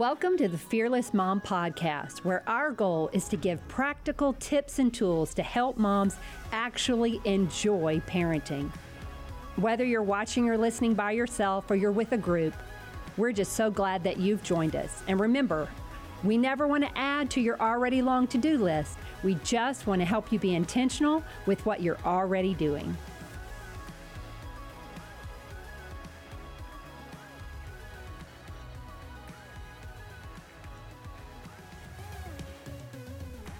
Welcome to the Fearless Mom Podcast, where our goal is to give practical tips and tools to help moms actually enjoy parenting. Whether you're watching or listening by yourself or you're with a group, we're just so glad that you've joined us. And remember, we never want to add to your already long to do list. We just want to help you be intentional with what you're already doing.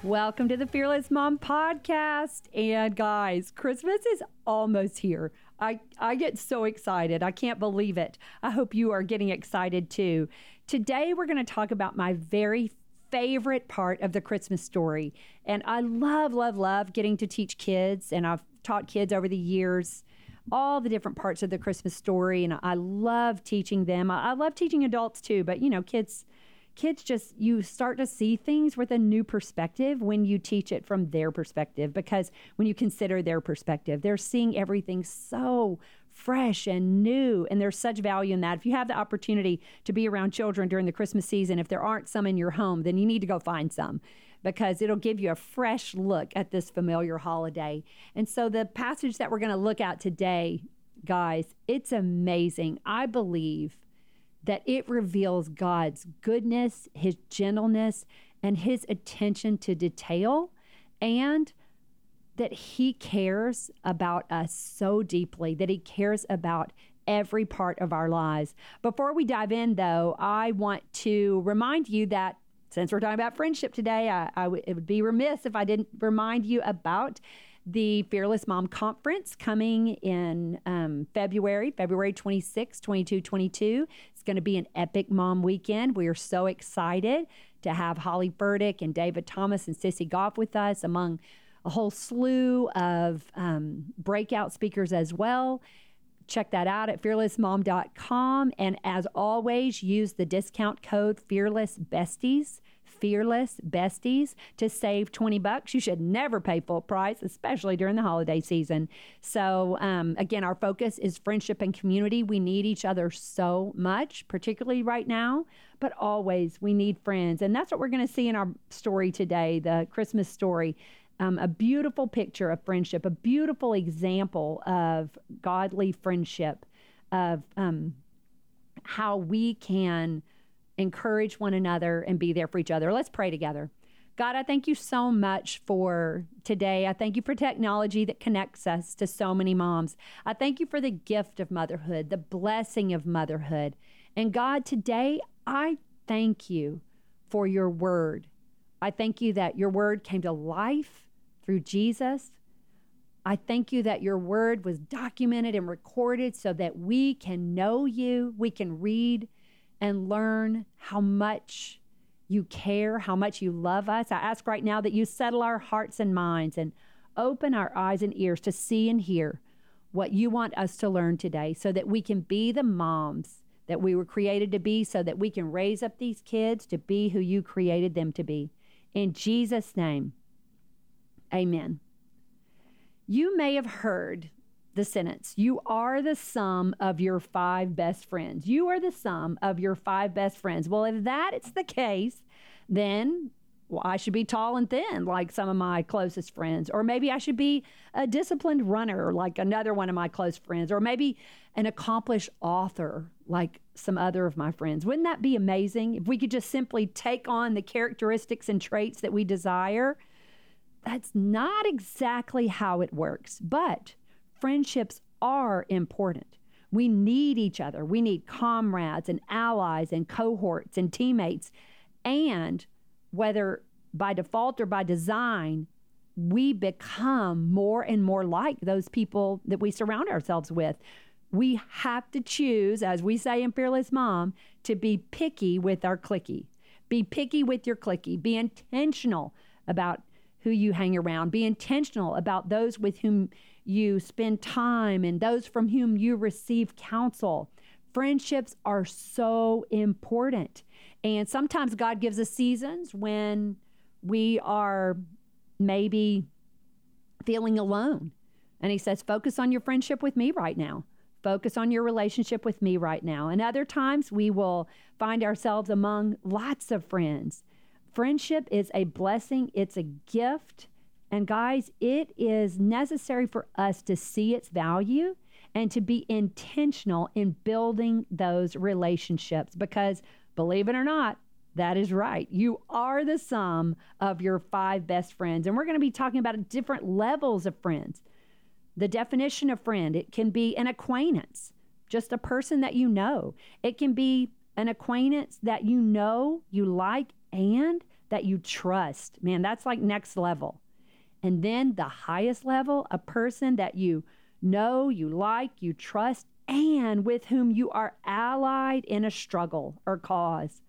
Welcome to the Fearless Mom podcast. And guys, Christmas is almost here. I, I get so excited. I can't believe it. I hope you are getting excited too. Today, we're going to talk about my very favorite part of the Christmas story. And I love, love, love getting to teach kids. And I've taught kids over the years all the different parts of the Christmas story. And I love teaching them. I, I love teaching adults too, but you know, kids kids just you start to see things with a new perspective when you teach it from their perspective because when you consider their perspective they're seeing everything so fresh and new and there's such value in that. If you have the opportunity to be around children during the christmas season if there aren't some in your home then you need to go find some because it'll give you a fresh look at this familiar holiday. And so the passage that we're going to look at today guys it's amazing. I believe that it reveals God's goodness, his gentleness, and his attention to detail, and that he cares about us so deeply, that he cares about every part of our lives. Before we dive in, though, I want to remind you that since we're talking about friendship today, I, I w- it would be remiss if I didn't remind you about the Fearless Mom Conference coming in um, February, February 26, 22, 22. It's going to be an epic mom weekend. We are so excited to have Holly Burdick and David Thomas and Sissy Goff with us, among a whole slew of um, breakout speakers as well. Check that out at fearlessmom.com. And as always, use the discount code Fearless Besties Fearless Besties to save 20 bucks. You should never pay full price, especially during the holiday season. So, um, again, our focus is friendship and community. We need each other so much, particularly right now, but always we need friends. And that's what we're going to see in our story today, the Christmas story. Um, a beautiful picture of friendship, a beautiful example of godly friendship, of um, how we can encourage one another, and be there for each other. Let's pray together. God, I thank you so much for today. I thank you for technology that connects us to so many moms. I thank you for the gift of motherhood, the blessing of motherhood. And God, today I thank you for your word. I thank you that your word came to life through Jesus. I thank you that your word was documented and recorded so that we can know you, we can read and learn how much you care, how much you love us. I ask right now that you settle our hearts and minds and open our eyes and ears to see and hear what you want us to learn today so that we can be the moms that we were created to be, so that we can raise up these kids to be who you created them to be. In Jesus' name, amen. You may have heard the sentence You are the sum of your five best friends. You are the sum of your five best friends. Well, if that is the case, then well, I should be tall and thin like some of my closest friends. Or maybe I should be a disciplined runner like another one of my close friends. Or maybe an accomplished author like some other of my friends. Wouldn't that be amazing if we could just simply take on the characteristics and traits that we desire? That's not exactly how it works. But friendships are important. We need each other. We need comrades and allies and cohorts and teammates. And whether by default or by design, we become more and more like those people that we surround ourselves with. We have to choose, as we say in Fearless Mom, to be picky with our clicky. Be picky with your clicky. Be intentional about who you hang around. Be intentional about those with whom you spend time and those from whom you receive counsel. Friendships are so important. And sometimes God gives us seasons when we are maybe feeling alone. And He says, focus on your friendship with me right now. Focus on your relationship with me right now. And other times we will find ourselves among lots of friends. Friendship is a blessing, it's a gift. And guys, it is necessary for us to see its value and to be intentional in building those relationships because believe it or not, that is right. You are the sum of your five best friends. And we're going to be talking about different levels of friends. The definition of friend, it can be an acquaintance, just a person that you know. It can be an acquaintance that you know, you like, and that you trust. Man, that's like next level. And then the highest level, a person that you know, you like, you trust, and with whom you are allied in a struggle or cause.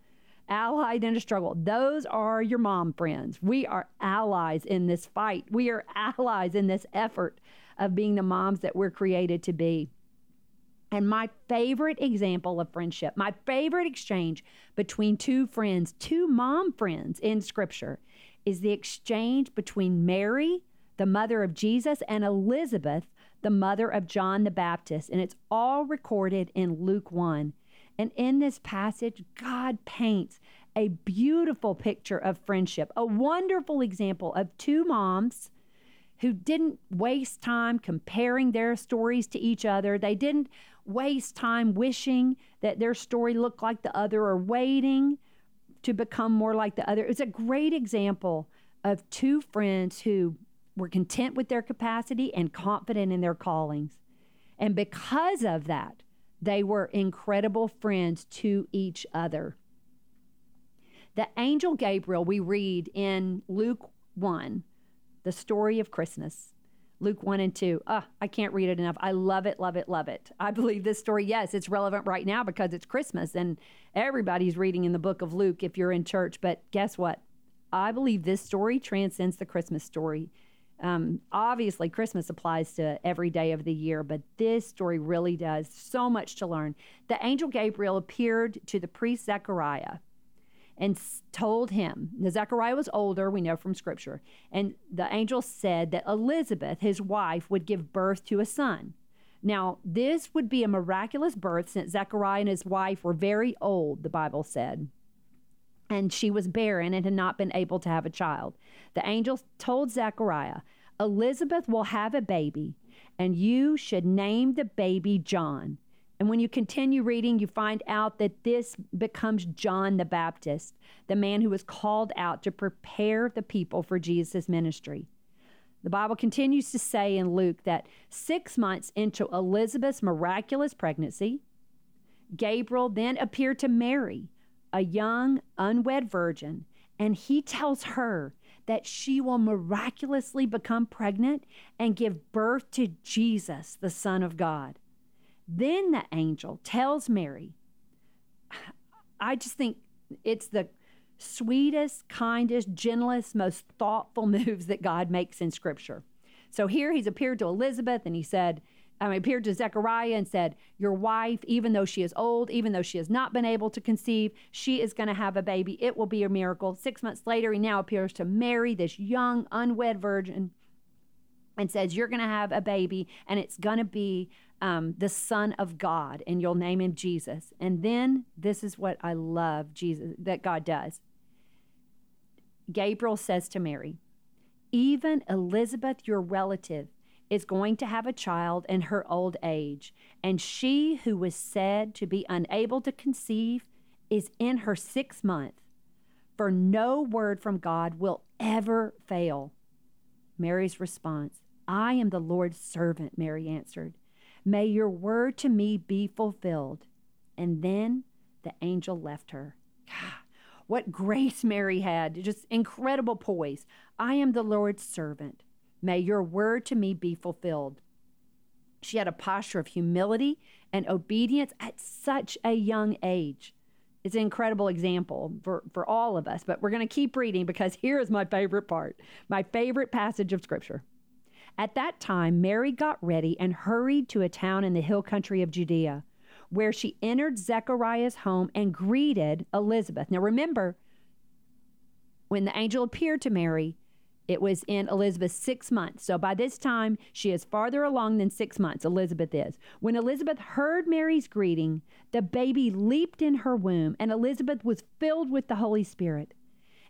Allied in a struggle. Those are your mom friends. We are allies in this fight. We are allies in this effort of being the moms that we're created to be. And my favorite example of friendship, my favorite exchange between two friends, two mom friends in scripture, is the exchange between Mary, the mother of Jesus, and Elizabeth, the mother of John the Baptist. And it's all recorded in Luke 1. And in this passage, God paints a beautiful picture of friendship, a wonderful example of two moms who didn't waste time comparing their stories to each other. They didn't waste time wishing that their story looked like the other or waiting to become more like the other. It's a great example of two friends who were content with their capacity and confident in their callings. And because of that, they were incredible friends to each other. The angel Gabriel, we read in Luke 1, the story of Christmas. Luke 1 and 2. Ah, I can't read it enough. I love it, love it, love it. I believe this story, yes, it's relevant right now because it's Christmas and everybody's reading in the book of Luke if you're in church. But guess what? I believe this story transcends the Christmas story. Um, obviously, Christmas applies to every day of the year, but this story really does. So much to learn. The angel Gabriel appeared to the priest Zechariah and told him, now Zechariah was older, we know from scripture, and the angel said that Elizabeth, his wife, would give birth to a son. Now, this would be a miraculous birth since Zechariah and his wife were very old, the Bible said and she was barren and had not been able to have a child. The angel told Zechariah, Elizabeth will have a baby, and you should name the baby John. And when you continue reading, you find out that this becomes John the Baptist, the man who was called out to prepare the people for Jesus' ministry. The Bible continues to say in Luke that six months into Elizabeth's miraculous pregnancy, Gabriel then appeared to Mary a young, unwed virgin, and he tells her that she will miraculously become pregnant and give birth to Jesus, the Son of God. Then the angel tells Mary, I just think it's the sweetest, kindest, gentlest, most thoughtful moves that God makes in Scripture. So here he's appeared to Elizabeth and he said, um, appeared to Zechariah and said, Your wife, even though she is old, even though she has not been able to conceive, she is going to have a baby. It will be a miracle. Six months later, he now appears to Mary, this young, unwed virgin, and says, You're going to have a baby, and it's going to be um, the Son of God, and you'll name him Jesus. And then this is what I love Jesus that God does. Gabriel says to Mary, Even Elizabeth, your relative, is going to have a child in her old age, and she who was said to be unable to conceive is in her sixth month. For no word from God will ever fail. Mary's response I am the Lord's servant, Mary answered. May your word to me be fulfilled. And then the angel left her. God, what grace Mary had, just incredible poise. I am the Lord's servant. May your word to me be fulfilled. She had a posture of humility and obedience at such a young age. It's an incredible example for, for all of us, but we're going to keep reading because here is my favorite part, my favorite passage of Scripture. At that time, Mary got ready and hurried to a town in the hill country of Judea, where she entered Zechariah's home and greeted Elizabeth. Now remember, when the angel appeared to Mary, It was in Elizabeth's six months. So by this time, she is farther along than six months, Elizabeth is. When Elizabeth heard Mary's greeting, the baby leaped in her womb, and Elizabeth was filled with the Holy Spirit.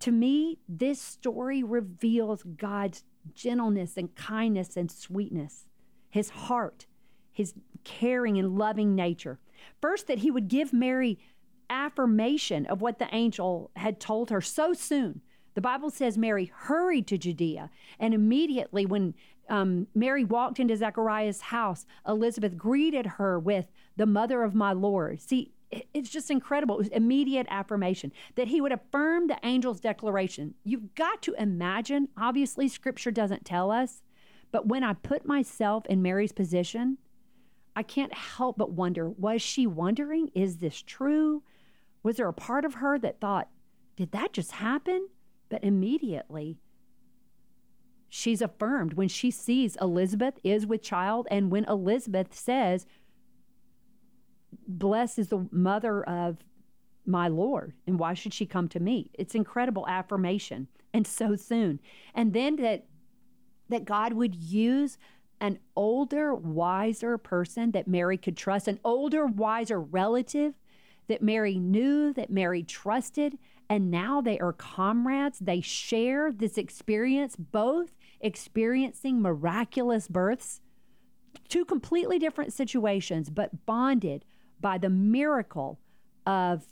To me, this story reveals God's gentleness and kindness and sweetness, his heart, his caring and loving nature. First, that he would give Mary affirmation of what the angel had told her so soon. The Bible says Mary hurried to Judea, and immediately when um, Mary walked into Zechariah's house, Elizabeth greeted her with the mother of my Lord. See, it's just incredible. It was immediate affirmation that he would affirm the angel's declaration. You've got to imagine, obviously, scripture doesn't tell us, but when I put myself in Mary's position, I can't help but wonder was she wondering, is this true? Was there a part of her that thought, did that just happen? But immediately, she's affirmed when she sees Elizabeth is with child, and when Elizabeth says, Blessed is the mother of my Lord, and why should she come to me? It's incredible affirmation, and so soon. And then that that God would use an older, wiser person that Mary could trust, an older, wiser relative that Mary knew, that Mary trusted, and now they are comrades. They share this experience, both experiencing miraculous births, two completely different situations, but bonded by the miracle of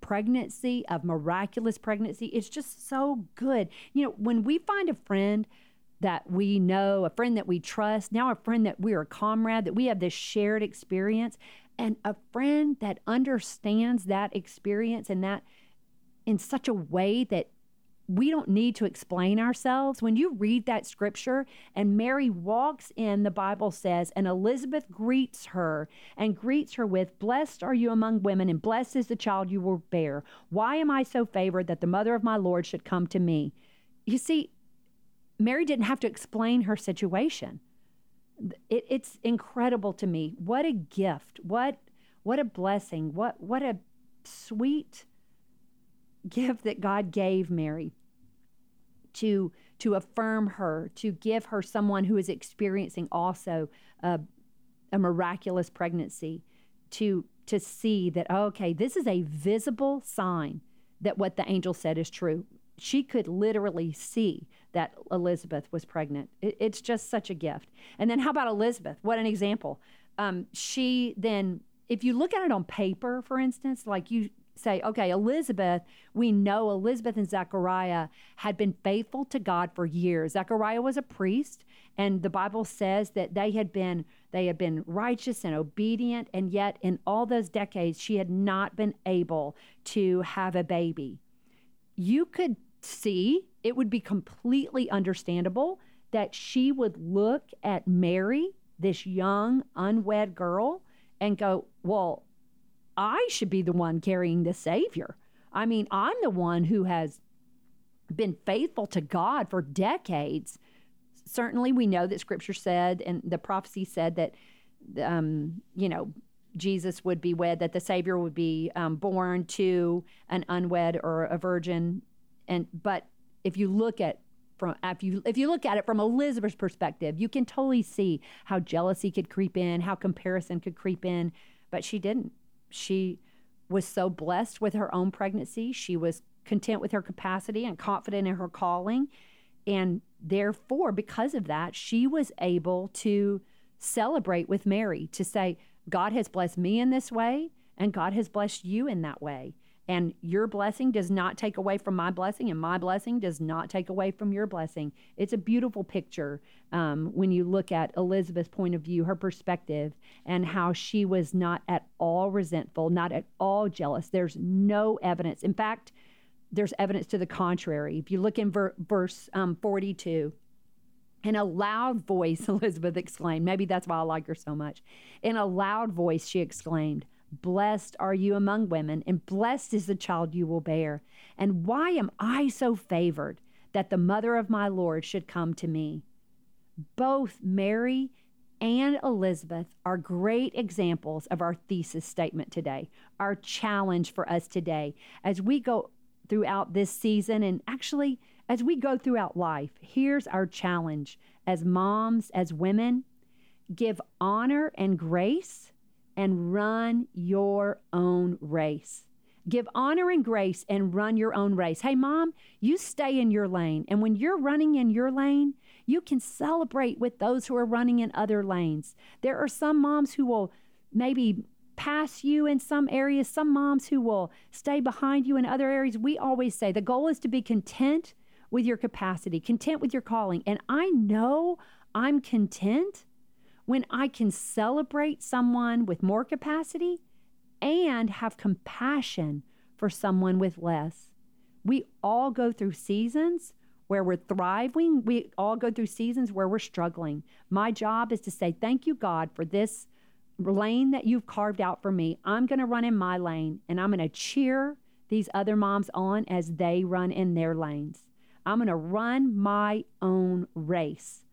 pregnancy, of miraculous pregnancy. It's just so good. You know, when we find a friend that we know, a friend that we trust, now a friend that we are a comrade, that we have this shared experience, and a friend that understands that experience and that in such a way that we don't need to explain ourselves. When you read that scripture and Mary walks in, the Bible says, and Elizabeth greets her and greets her with, Blessed are you among women, and blessed is the child you will bear. Why am I so favored that the mother of my Lord should come to me? You see, Mary didn't have to explain her situation. It, it's incredible to me. What a gift. What what a blessing. What what a sweet gift that God gave Mary to to affirm her, to give her someone who is experiencing also a, a miraculous pregnancy, to to see that okay, this is a visible sign that what the angel said is true. She could literally see that Elizabeth was pregnant. It, it's just such a gift. And then how about Elizabeth? What an example. Um, she then, if you look at it on paper, for instance, like you say, okay, Elizabeth, we know Elizabeth and Zechariah had been faithful to God for years. Zechariah was a priest, and the Bible says that they had been they had been righteous and obedient, and yet in all those decades she had not been able to have a baby. You could see it would be completely understandable that she would look at Mary, this young unwed girl, and go, "Well, I should be the one carrying the Savior. I mean, I'm the one who has been faithful to God for decades. Certainly, we know that Scripture said, and the prophecy said that, um, you know, Jesus would be wed, that the Savior would be um, born to an unwed or a virgin. And but if you look at from if you if you look at it from Elizabeth's perspective, you can totally see how jealousy could creep in, how comparison could creep in, but she didn't. She was so blessed with her own pregnancy. She was content with her capacity and confident in her calling. And therefore, because of that, she was able to celebrate with Mary to say, God has blessed me in this way, and God has blessed you in that way. And your blessing does not take away from my blessing, and my blessing does not take away from your blessing. It's a beautiful picture um, when you look at Elizabeth's point of view, her perspective, and how she was not at all resentful, not at all jealous. There's no evidence. In fact, there's evidence to the contrary. If you look in ver- verse um, 42, in a loud voice, Elizabeth exclaimed, maybe that's why I like her so much. In a loud voice, she exclaimed, Blessed are you among women, and blessed is the child you will bear. And why am I so favored that the mother of my Lord should come to me? Both Mary and Elizabeth are great examples of our thesis statement today, our challenge for us today as we go throughout this season and actually as we go throughout life. Here's our challenge as moms, as women give honor and grace and run your own race. Give honor and grace and run your own race. Hey, mom, you stay in your lane. And when you're running in your lane, you can celebrate with those who are running in other lanes. There are some moms who will maybe pass you in some areas, some moms who will stay behind you in other areas. We always say the goal is to be content with your capacity, content with your calling. And I know I'm content when I can celebrate someone with more capacity and have compassion for someone with less. We all go through seasons where we're thriving. We all go through seasons where we're struggling. My job is to say, Thank you, God, for this lane that you've carved out for me. I'm going to run in my lane and I'm going to cheer these other moms on as they run in their lanes. I'm going to run my own race.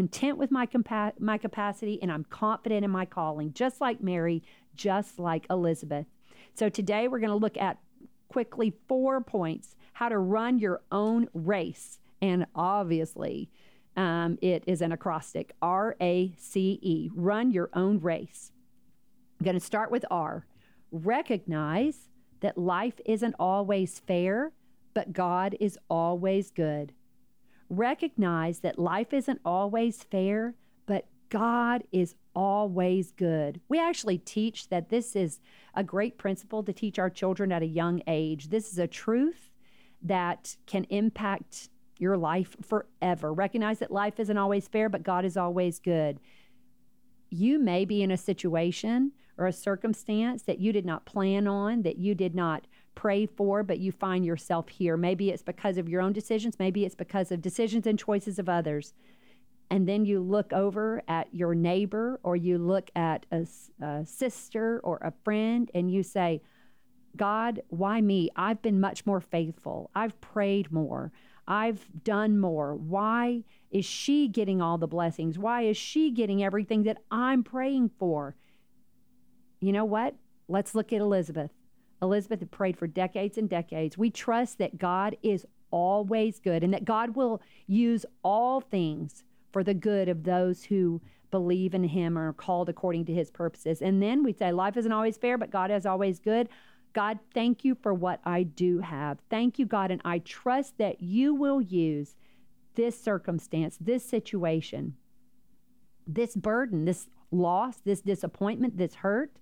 Content with my, compa- my capacity and I'm confident in my calling, just like Mary, just like Elizabeth. So today we're going to look at quickly four points how to run your own race. And obviously, um, it is an acrostic R A C E, run your own race. I'm going to start with R. Recognize that life isn't always fair, but God is always good. Recognize that life isn't always fair, but God is always good. We actually teach that this is a great principle to teach our children at a young age. This is a truth that can impact your life forever. Recognize that life isn't always fair, but God is always good. You may be in a situation or a circumstance that you did not plan on, that you did not pray for, but you find yourself here. Maybe it's because of your own decisions, maybe it's because of decisions and choices of others. And then you look over at your neighbor or you look at a, a sister or a friend and you say, God, why me? I've been much more faithful. I've prayed more. I've done more. Why is she getting all the blessings? Why is she getting everything that I'm praying for? You know what? Let's look at Elizabeth. Elizabeth had prayed for decades and decades. We trust that God is always good and that God will use all things for the good of those who believe in Him or are called according to His purposes. And then we say, Life isn't always fair, but God is always good. God, thank you for what I do have. Thank you, God, and I trust that you will use this circumstance, this situation, this burden, this loss, this disappointment, this hurt.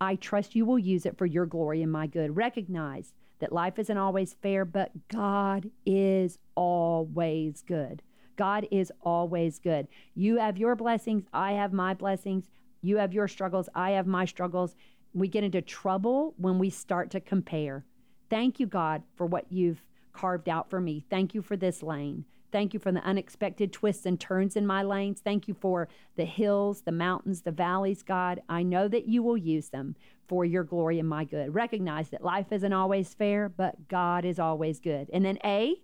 I trust you will use it for your glory and my good. Recognize that life isn't always fair, but God is always good. God is always good. You have your blessings, I have my blessings. You have your struggles, I have my struggles. We get into trouble when we start to compare. Thank you, God, for what you've carved out for me. Thank you for this lane. Thank you for the unexpected twists and turns in my lanes. Thank you for the hills, the mountains, the valleys, God. I know that you will use them for your glory and my good. Recognize that life isn't always fair, but God is always good. And then A,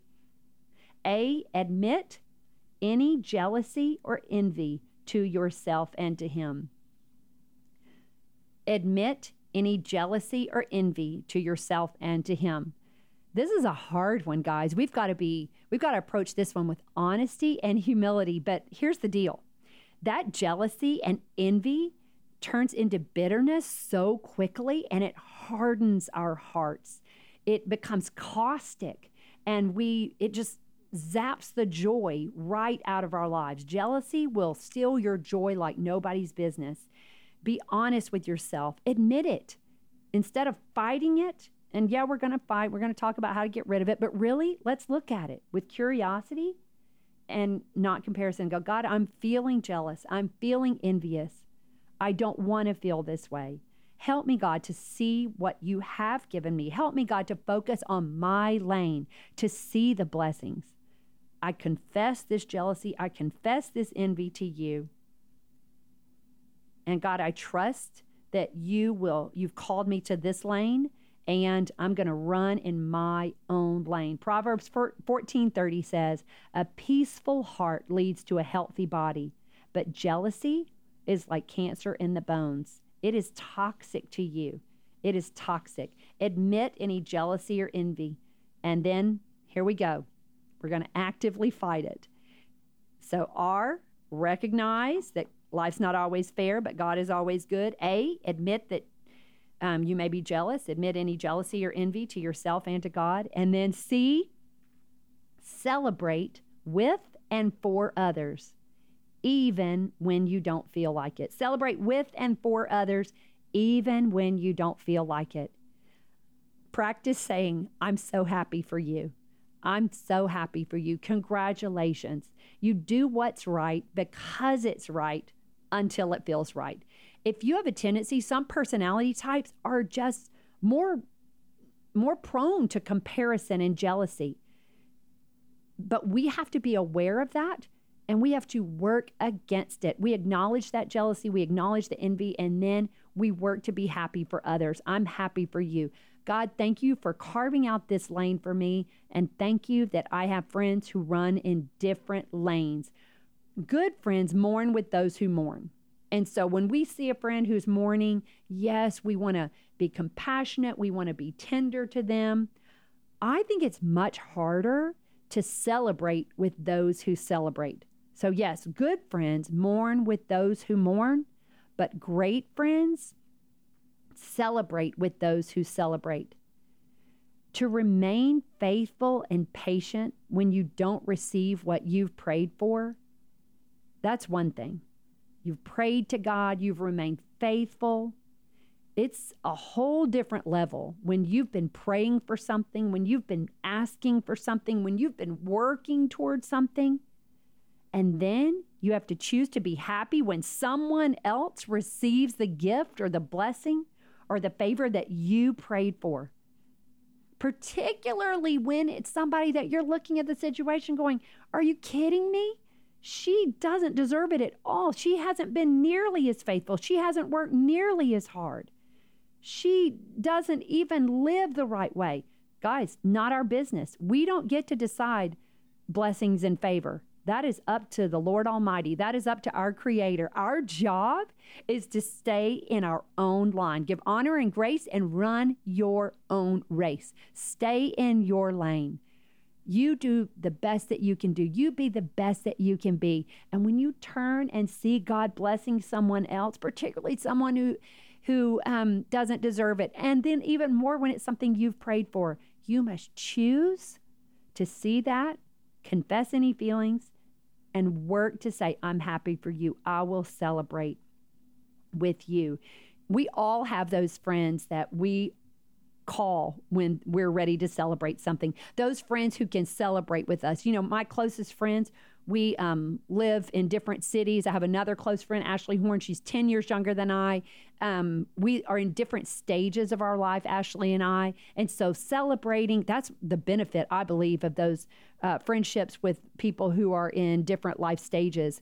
A, admit any jealousy or envy to yourself and to Him. Admit any jealousy or envy to yourself and to Him. This is a hard one, guys. We've got to be, we've got to approach this one with honesty and humility. But here's the deal that jealousy and envy turns into bitterness so quickly and it hardens our hearts. It becomes caustic and we, it just zaps the joy right out of our lives. Jealousy will steal your joy like nobody's business. Be honest with yourself, admit it. Instead of fighting it, and yeah, we're going to fight, we're going to talk about how to get rid of it, but really, let's look at it with curiosity and not comparison. Go, God, I'm feeling jealous. I'm feeling envious. I don't want to feel this way. Help me, God, to see what you have given me. Help me, God, to focus on my lane, to see the blessings. I confess this jealousy. I confess this envy to you. And God, I trust that you will, you've called me to this lane and I'm going to run in my own lane. Proverbs 14:30 says, "A peaceful heart leads to a healthy body, but jealousy is like cancer in the bones. It is toxic to you. It is toxic. Admit any jealousy or envy, and then here we go. We're going to actively fight it. So R, recognize that life's not always fair, but God is always good. A, admit that um, you may be jealous, admit any jealousy or envy to yourself and to God. And then C, celebrate with and for others, even when you don't feel like it. Celebrate with and for others, even when you don't feel like it. Practice saying, I'm so happy for you. I'm so happy for you. Congratulations. You do what's right because it's right until it feels right. If you have a tendency, some personality types are just more more prone to comparison and jealousy. But we have to be aware of that and we have to work against it. We acknowledge that jealousy, we acknowledge the envy, and then we work to be happy for others. I'm happy for you. God, thank you for carving out this lane for me. And thank you that I have friends who run in different lanes. Good friends mourn with those who mourn. And so when we see a friend who's mourning, yes, we want to be compassionate, we want to be tender to them. I think it's much harder to celebrate with those who celebrate. So, yes, good friends mourn with those who mourn, but great friends celebrate with those who celebrate. To remain faithful and patient when you don't receive what you've prayed for, that's one thing. You've prayed to God, you've remained faithful. It's a whole different level when you've been praying for something, when you've been asking for something, when you've been working towards something. And then you have to choose to be happy when someone else receives the gift or the blessing or the favor that you prayed for. Particularly when it's somebody that you're looking at the situation going, Are you kidding me? She doesn't deserve it at all. She hasn't been nearly as faithful. She hasn't worked nearly as hard. She doesn't even live the right way. Guys, not our business. We don't get to decide blessings and favor. That is up to the Lord Almighty. That is up to our Creator. Our job is to stay in our own line, give honor and grace, and run your own race. Stay in your lane. You do the best that you can do. You be the best that you can be. And when you turn and see God blessing someone else, particularly someone who who um, doesn't deserve it, and then even more when it's something you've prayed for, you must choose to see that, confess any feelings, and work to say, I'm happy for you. I will celebrate with you. We all have those friends that we call when we're ready to celebrate something. Those friends who can celebrate with us. You know, my closest friends, we um, live in different cities. I have another close friend, Ashley Horn. She's 10 years younger than I. Um, we are in different stages of our life, Ashley and I. And so celebrating, that's the benefit, I believe, of those uh, friendships with people who are in different life stages.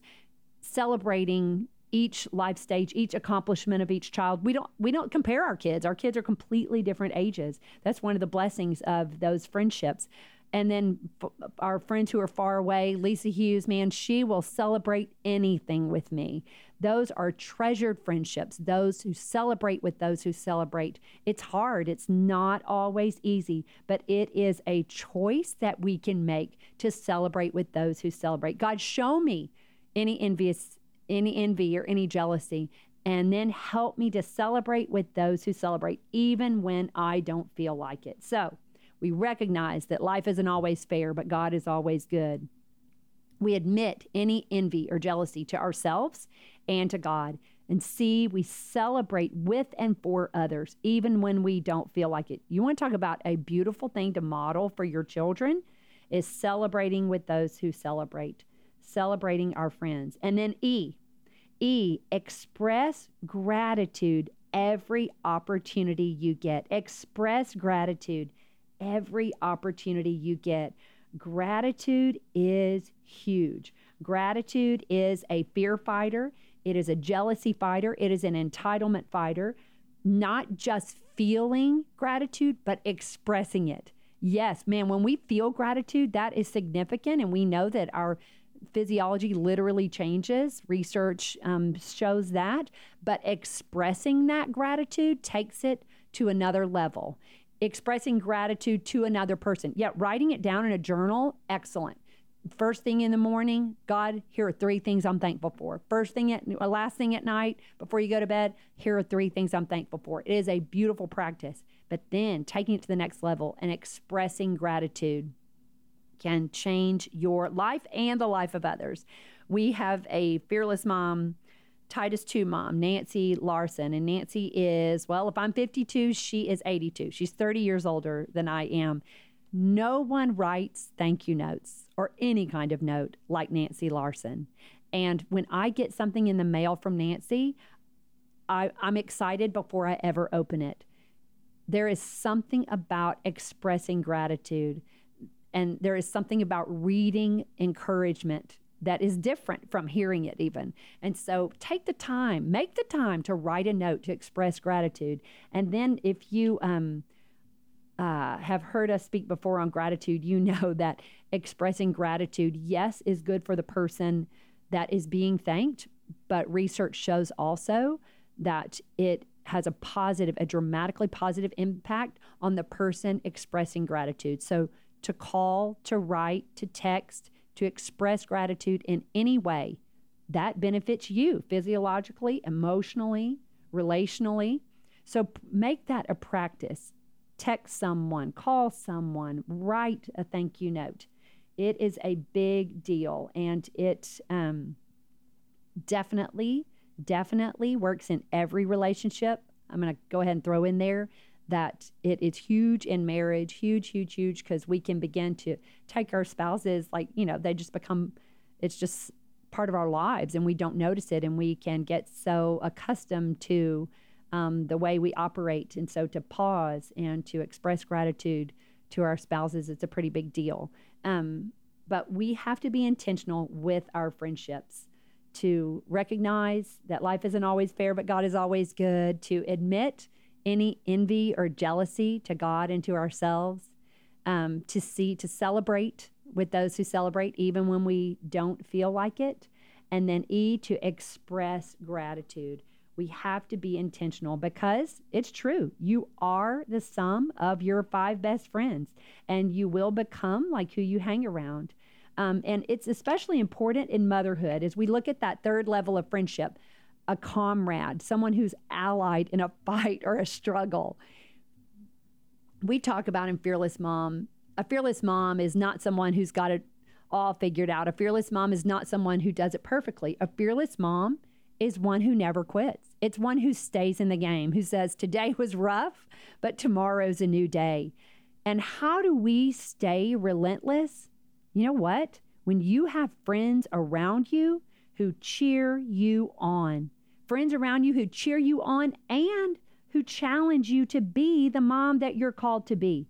Celebrating each life stage, each accomplishment of each child. We don't we don't compare our kids. Our kids are completely different ages. That's one of the blessings of those friendships. And then f- our friends who are far away, Lisa Hughes, man, she will celebrate anything with me. Those are treasured friendships, those who celebrate with those who celebrate. It's hard, it's not always easy, but it is a choice that we can make to celebrate with those who celebrate. God, show me any envious any envy or any jealousy. And then help me to celebrate with those who celebrate, even when I don't feel like it. So we recognize that life isn't always fair, but God is always good. We admit any envy or jealousy to ourselves and to God. And see, we celebrate with and for others, even when we don't feel like it. You want to talk about a beautiful thing to model for your children? Is celebrating with those who celebrate celebrating our friends. And then E, E, express gratitude every opportunity you get. Express gratitude every opportunity you get. Gratitude is huge. Gratitude is a fear fighter, it is a jealousy fighter, it is an entitlement fighter. Not just feeling gratitude, but expressing it. Yes, man, when we feel gratitude, that is significant, and we know that our physiology literally changes. Research um, shows that. But expressing that gratitude takes it to another level. Expressing gratitude to another person. Yeah, writing it down in a journal, excellent. First thing in the morning, God, here are three things I'm thankful for. First thing at uh, last thing at night, before you go to bed, here are three things I'm thankful for. It is a beautiful practice. But then taking it to the next level and expressing gratitude can change your life and the life of others. We have a fearless mom, Titus 2 mom, Nancy Larson. And Nancy is, well, if I'm 52, she is 82. She's 30 years older than I am. No one writes thank you notes or any kind of note like Nancy Larson. And when I get something in the mail from Nancy, I, am excited before I ever open it. There is something about expressing gratitude and there is something about reading encouragement that is different from hearing it, even. And so take the time, make the time to write a note to express gratitude. And then if you, um, uh, have heard us speak before on gratitude, you know that expressing gratitude, yes, is good for the person that is being thanked, but research shows also that it has a positive, a dramatically positive impact on the person expressing gratitude. So to call, to write, to text, to express gratitude in any way, that benefits you physiologically, emotionally, relationally. So make that a practice. Text someone, call someone, write a thank you note. It is a big deal and it um, definitely, definitely works in every relationship. I'm going to go ahead and throw in there that it is huge in marriage, huge, huge, huge, because we can begin to take our spouses like, you know, they just become, it's just part of our lives and we don't notice it. And we can get so accustomed to um, the way we operate. And so to pause and to express gratitude to our spouses, it's a pretty big deal. Um, but we have to be intentional with our friendships to recognize that life isn't always fair, but God is always good, to admit any envy or jealousy to God and to ourselves, um, to see, to celebrate with those who celebrate, even when we don't feel like it. And then E, to express gratitude. We have to be intentional because it's true. You are the sum of your five best friends, and you will become like who you hang around. Um, and it's especially important in motherhood as we look at that third level of friendship a comrade, someone who's allied in a fight or a struggle. We talk about in Fearless Mom, a fearless mom is not someone who's got it all figured out. A fearless mom is not someone who does it perfectly. A fearless mom is one who never quits. It's one who stays in the game, who says, Today was rough, but tomorrow's a new day. And how do we stay relentless? You know what? When you have friends around you who cheer you on, friends around you who cheer you on and who challenge you to be the mom that you're called to be.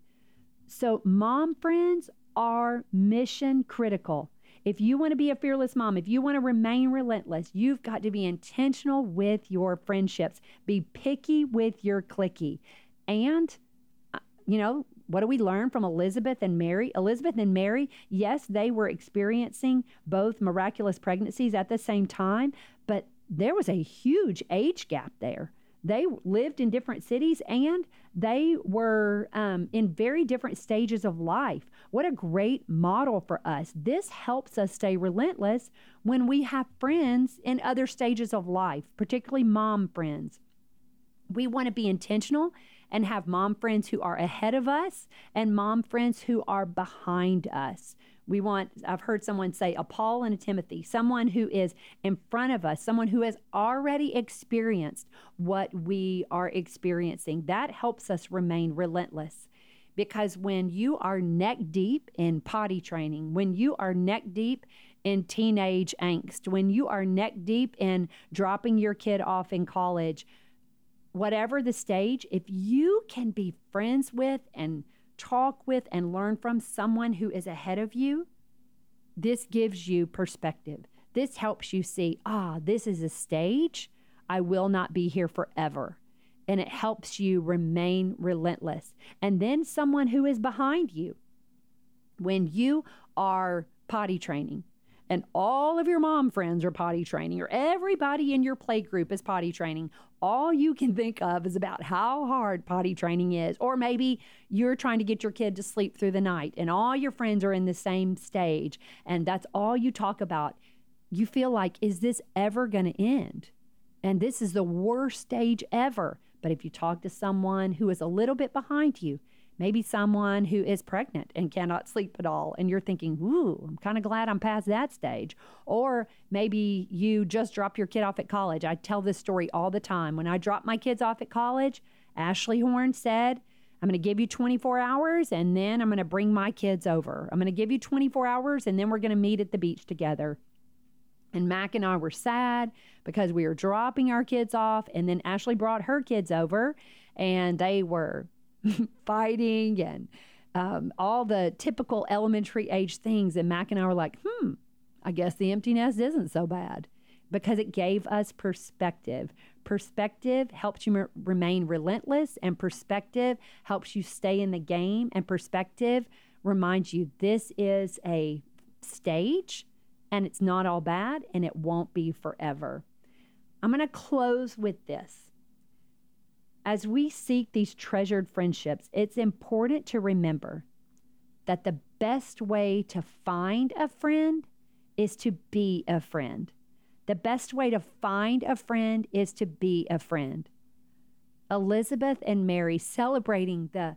So, mom friends are mission critical. If you want to be a fearless mom, if you want to remain relentless, you've got to be intentional with your friendships. Be picky with your clicky. And, uh, you know, what do we learn from Elizabeth and Mary? Elizabeth and Mary, yes, they were experiencing both miraculous pregnancies at the same time, but there was a huge age gap there. They lived in different cities and they were um, in very different stages of life. What a great model for us. This helps us stay relentless when we have friends in other stages of life, particularly mom friends. We want to be intentional and have mom friends who are ahead of us and mom friends who are behind us. We want, I've heard someone say, a Paul and a Timothy, someone who is in front of us, someone who has already experienced what we are experiencing. That helps us remain relentless. Because when you are neck deep in potty training, when you are neck deep in teenage angst, when you are neck deep in dropping your kid off in college, whatever the stage, if you can be friends with and talk with and learn from someone who is ahead of you, this gives you perspective. This helps you see, ah, this is a stage. I will not be here forever. And it helps you remain relentless. And then someone who is behind you, when you are potty training, and all of your mom friends are potty training, or everybody in your play group is potty training, all you can think of is about how hard potty training is. Or maybe you're trying to get your kid to sleep through the night, and all your friends are in the same stage, and that's all you talk about. You feel like, is this ever going to end? And this is the worst stage ever. But if you talk to someone who is a little bit behind you, maybe someone who is pregnant and cannot sleep at all, and you're thinking, ooh, I'm kind of glad I'm past that stage. Or maybe you just drop your kid off at college. I tell this story all the time. When I dropped my kids off at college, Ashley Horn said, I'm going to give you 24 hours and then I'm going to bring my kids over. I'm going to give you 24 hours and then we're going to meet at the beach together. And Mac and I were sad because we were dropping our kids off. And then Ashley brought her kids over and they were fighting and um, all the typical elementary age things. And Mac and I were like, hmm, I guess the empty nest isn't so bad because it gave us perspective. Perspective helps you m- remain relentless, and perspective helps you stay in the game. And perspective reminds you this is a stage and it's not all bad and it won't be forever. I'm going to close with this as we seek these treasured friendships, it's important to remember that the best way to find a friend is to be a friend. The best way to find a friend is to be a friend. Elizabeth and Mary celebrating the,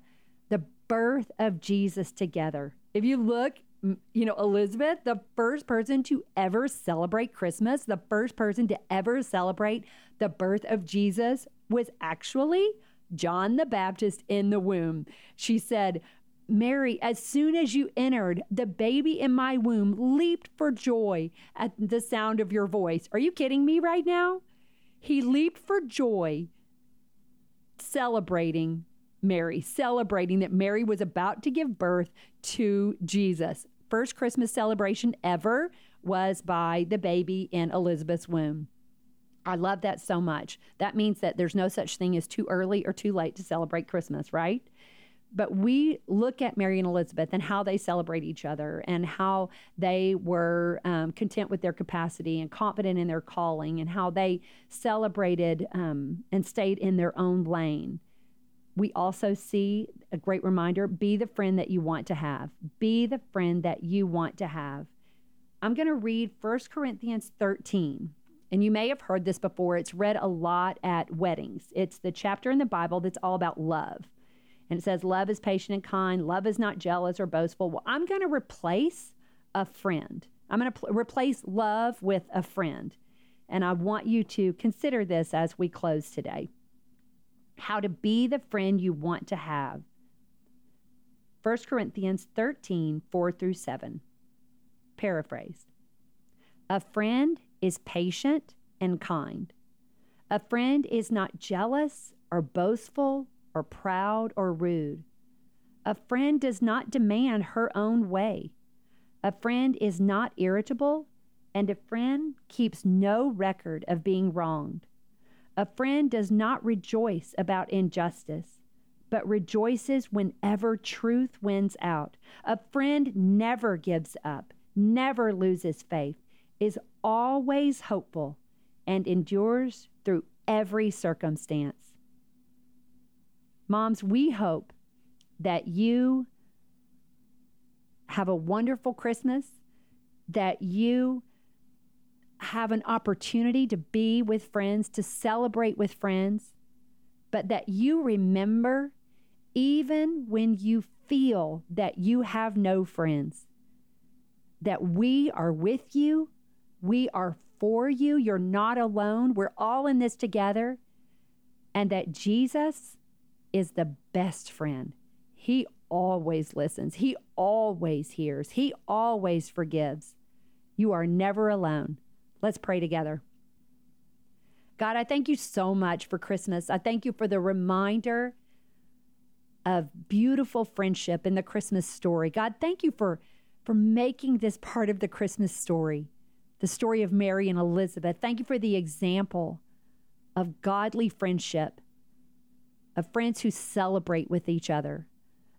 the birth of Jesus together. If you look, you know, Elizabeth, the first person to ever celebrate Christmas, the first person to ever celebrate the birth of Jesus was actually John the Baptist in the womb. She said, Mary, as soon as you entered, the baby in my womb leaped for joy at the sound of your voice. Are you kidding me right now? He leaped for joy, celebrating Mary, celebrating that Mary was about to give birth to Jesus. First Christmas celebration ever was by the baby in Elizabeth's womb. I love that so much. That means that there's no such thing as too early or too late to celebrate Christmas, right? But we look at Mary and Elizabeth and how they celebrate each other and how they were um, content with their capacity and confident in their calling and how they celebrated um, and stayed in their own lane. We also see a great reminder be the friend that you want to have. Be the friend that you want to have. I'm going to read 1 Corinthians 13 and you may have heard this before. It's read a lot at weddings. It's the chapter in the Bible that's all about love. And it says, Love is patient and kind. Love is not jealous or boastful. Well, I'm going to replace a friend. I'm going to pl- replace love with a friend. And I want you to consider this as we close today how to be the friend you want to have. 1 Corinthians 13, 4 through 7. Paraphrased. A friend is patient and kind. A friend is not jealous or boastful or proud or rude. A friend does not demand her own way. A friend is not irritable, and a friend keeps no record of being wronged. A friend does not rejoice about injustice, but rejoices whenever truth wins out. A friend never gives up, never loses faith, is always hopeful and endures through every circumstance. Moms, we hope that you have a wonderful Christmas, that you have an opportunity to be with friends, to celebrate with friends, but that you remember even when you feel that you have no friends, that we are with you we are for you. You're not alone. We're all in this together. And that Jesus is the best friend. He always listens, He always hears, He always forgives. You are never alone. Let's pray together. God, I thank you so much for Christmas. I thank you for the reminder of beautiful friendship in the Christmas story. God, thank you for for making this part of the Christmas story, the story of Mary and Elizabeth. Thank you for the example of godly friendship, of friends who celebrate with each other,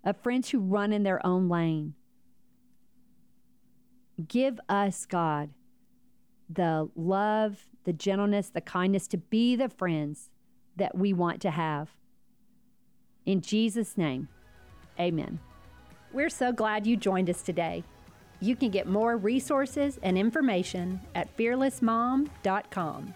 of friends who run in their own lane. Give us, God, the love, the gentleness, the kindness to be the friends that we want to have. In Jesus' name, amen. We're so glad you joined us today. You can get more resources and information at fearlessmom.com.